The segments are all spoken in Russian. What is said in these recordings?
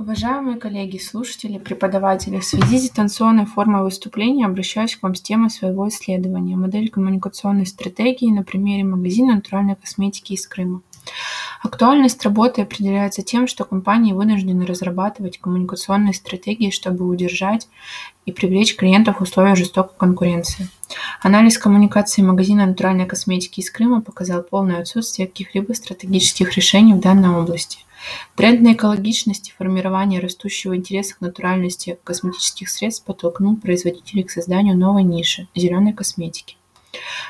Уважаемые коллеги, слушатели, преподаватели, в связи с дистанционной формой выступления обращаюсь к вам с темой своего исследования «Модель коммуникационной стратегии на примере магазина натуральной косметики из Крыма». Актуальность работы определяется тем, что компании вынуждены разрабатывать коммуникационные стратегии, чтобы удержать и привлечь клиентов в условиях жестокой конкуренции. Анализ коммуникации магазина натуральной косметики из Крыма показал полное отсутствие каких-либо стратегических решений в данной области. Тренд на экологичность и формирование растущего интереса к натуральности косметических средств подтолкнул производителей к созданию новой ниши – зеленой косметики.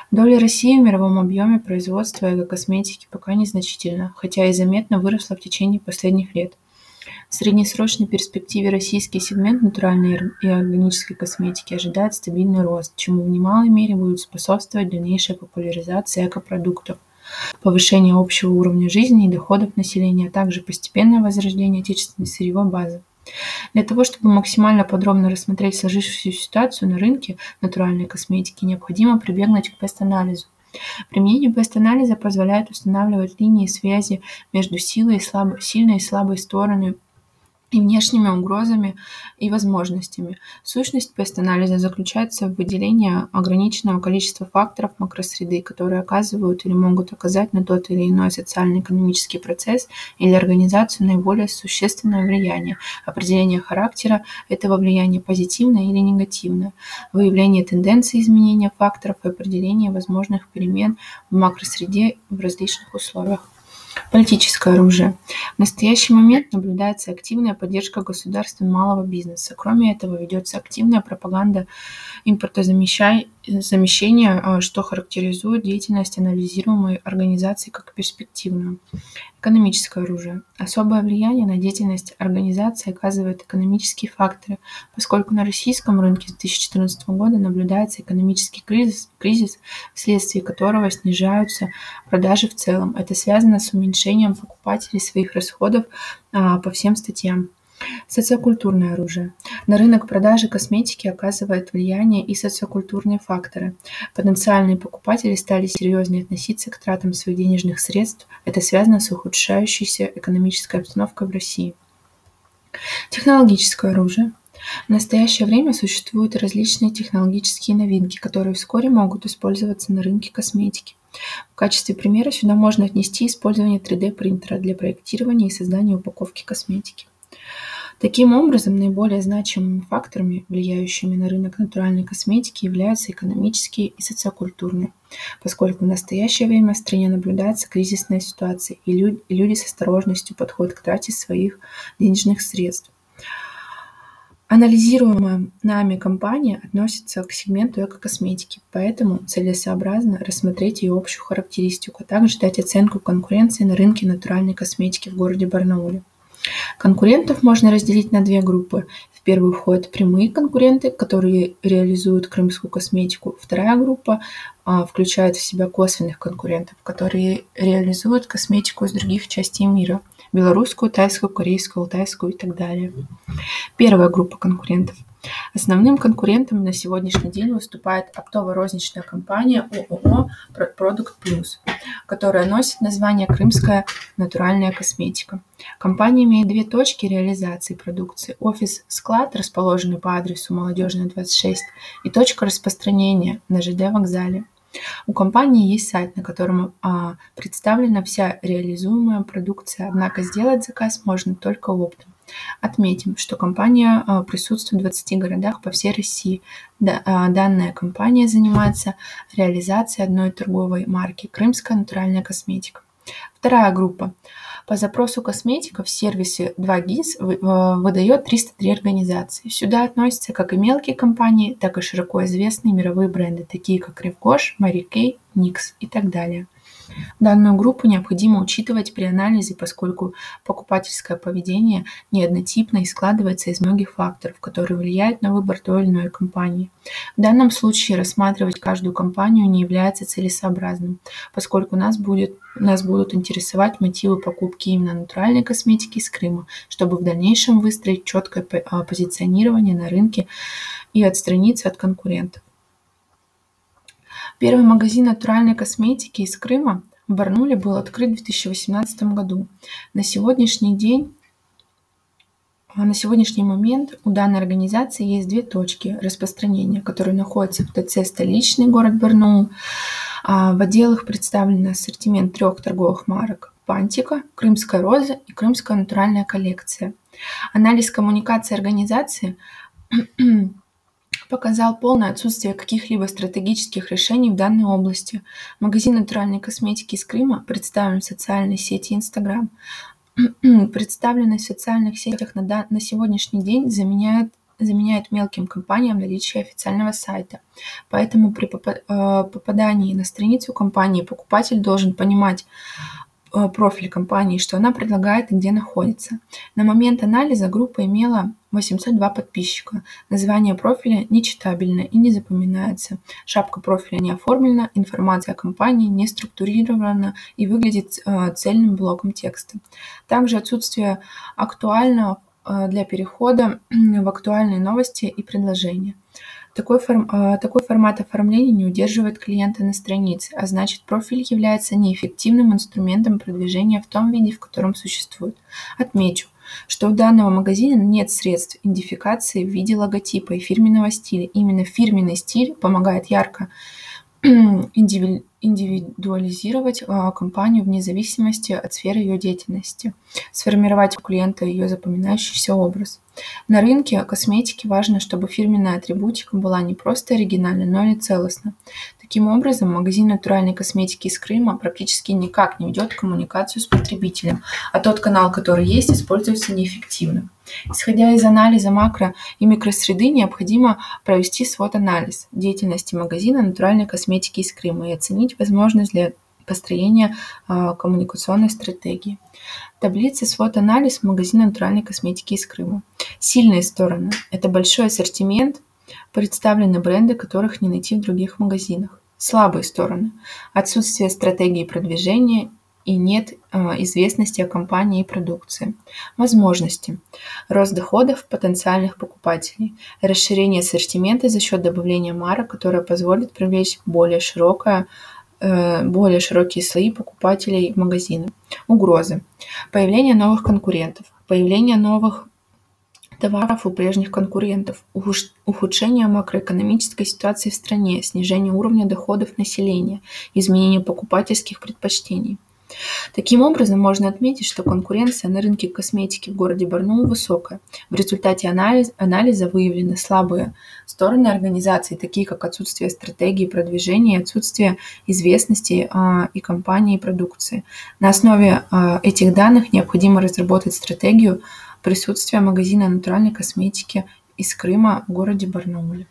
Доля России в мировом объеме производства эко-косметики пока незначительна, хотя и заметно выросла в течение последних лет. В среднесрочной перспективе российский сегмент натуральной и органической косметики ожидает стабильный рост, чему в немалой мере будет способствовать дальнейшая популяризация экопродуктов, повышение общего уровня жизни и доходов населения, а также постепенное возрождение отечественной сырьевой базы. Для того, чтобы максимально подробно рассмотреть сложившуюся ситуацию на рынке натуральной косметики, необходимо прибегнуть к пест-анализу. Применение пест-анализа позволяет устанавливать линии связи между силой и слабой, сильной и слабой стороной и внешними угрозами и возможностями. Сущность пест-анализа заключается в выделении ограниченного количества факторов макросреды, которые оказывают или могут оказать на тот или иной социально-экономический процесс или организацию наиболее существенное влияние, определение характера этого влияния позитивное или негативное, выявление тенденций изменения факторов и определение возможных перемен в макросреде в различных условиях. Политическое оружие. В настоящий момент наблюдается активная поддержка государства малого бизнеса. Кроме этого, ведется активная пропаганда импортозамещения, а, что характеризует деятельность анализируемой организации как перспективную. Экономическое оружие. Особое влияние на деятельность организации оказывают экономические факторы, поскольку на российском рынке с 2014 года наблюдается экономический кризис, кризис, вследствие которого снижаются продажи в целом. Это связано с уменьшением покупателей своих расходов а, по всем статьям. Социокультурное оружие. На рынок продажи косметики оказывает влияние и социокультурные факторы. Потенциальные покупатели стали серьезнее относиться к тратам своих денежных средств. Это связано с ухудшающейся экономической обстановкой в России. Технологическое оружие. В настоящее время существуют различные технологические новинки, которые вскоре могут использоваться на рынке косметики. В качестве примера сюда можно отнести использование 3D-принтера для проектирования и создания упаковки косметики. Таким образом, наиболее значимыми факторами, влияющими на рынок натуральной косметики, являются экономические и социокультурные, поскольку в настоящее время в стране наблюдается кризисная ситуация, и люди с осторожностью подходят к трате своих денежных средств. Анализируемая нами компания относится к сегменту эко-косметики, поэтому целесообразно рассмотреть ее общую характеристику, а также дать оценку конкуренции на рынке натуральной косметики в городе Барнауле. Конкурентов можно разделить на две группы. В первую входят прямые конкуренты, которые реализуют крымскую косметику. Вторая группа а, включает в себя косвенных конкурентов, которые реализуют косметику из других частей мира. Белорусскую, тайскую, корейскую, алтайскую и так далее. Первая группа конкурентов – Основным конкурентом на сегодняшний день выступает оптово-розничная компания ООО «Продукт Плюс», которая носит название «Крымская натуральная косметика». Компания имеет две точки реализации продукции – офис-склад, расположенный по адресу Молодежная, 26, и точка распространения на ЖД вокзале. У компании есть сайт, на котором а, представлена вся реализуемая продукция, однако сделать заказ можно только оптом. Отметим, что компания а, присутствует в 20 городах по всей России. А, данная компания занимается реализацией одной торговой марки «Крымская натуральная косметика». Вторая группа. По запросу косметика в сервисе 2GIS а, выдает 303 организации. Сюда относятся как и мелкие компании, так и широко известные мировые бренды, такие как Revgosh, Mary Kay, NYX и так далее. Данную группу необходимо учитывать при анализе, поскольку покупательское поведение не однотипно и складывается из многих факторов, которые влияют на выбор той или иной компании. В данном случае рассматривать каждую компанию не является целесообразным, поскольку нас, будет, нас будут интересовать мотивы покупки именно натуральной косметики из Крыма, чтобы в дальнейшем выстроить четкое а, позиционирование на рынке и отстраниться от конкурентов. Первый магазин натуральной косметики из Крыма в Барнуле был открыт в 2018 году. На сегодняшний день на сегодняшний момент у данной организации есть две точки распространения, которые находятся в ТЦ «Столичный город Барнаул». А в отделах представлен ассортимент трех торговых марок «Пантика», «Крымская роза» и «Крымская натуральная коллекция». Анализ коммуникации организации показал полное отсутствие каких-либо стратегических решений в данной области. Магазин натуральной косметики из Крыма представлен в социальной сети Instagram. Представленность в социальных сетях на, на сегодняшний день заменяет заменяет мелким компаниям наличие официального сайта. Поэтому при э, попадании на страницу компании покупатель должен понимать, Э, профиль компании, что она предлагает и где находится. На момент анализа группа имела 802 подписчика. Название профиля нечитабельно и не запоминается. Шапка профиля не оформлена, информация о компании не структурирована и выглядит э, цельным блоком текста. Также отсутствие актуального э, для перехода в актуальные новости и предложения. Такой, форм, а, такой формат оформления не удерживает клиента на странице, а значит профиль является неэффективным инструментом продвижения в том виде, в котором существует. Отмечу, что у данного магазина нет средств идентификации в виде логотипа и фирменного стиля. Именно фирменный стиль помогает ярко индивидуализировать а, компанию вне зависимости от сферы ее деятельности, сформировать у клиента ее запоминающийся образ. На рынке косметики важно, чтобы фирменная атрибутика была не просто оригинальна, но и целостна. Таким образом, магазин натуральной косметики из Крыма практически никак не ведет коммуникацию с потребителем, а тот канал, который есть, используется неэффективно. Исходя из анализа макро- и микросреды, необходимо провести свод-анализ деятельности магазина натуральной косметики из Крыма и оценить возможность для построения э, коммуникационной стратегии. Таблица свод-анализ магазина натуральной косметики из Крыма. Сильные стороны – это большой ассортимент, представлены бренды, которых не найти в других магазинах. Слабые стороны – отсутствие стратегии продвижения и нет э, известности о компании и продукции. Возможности. Рост доходов потенциальных покупателей. Расширение ассортимента за счет добавления марок, которое позволит привлечь более широкое э, более широкие слои покупателей в магазины. Угрозы. Появление новых конкурентов. Появление новых товаров у прежних конкурентов, ухудшение макроэкономической ситуации в стране, снижение уровня доходов населения, изменение покупательских предпочтений. Таким образом, можно отметить, что конкуренция на рынке косметики в городе Барнаул высокая. В результате анализ, анализа выявлены слабые стороны организации, такие как отсутствие стратегии продвижения, отсутствие известности э, и компании и продукции. На основе э, этих данных необходимо разработать стратегию присутствия магазина натуральной косметики из Крыма в городе Барнауле.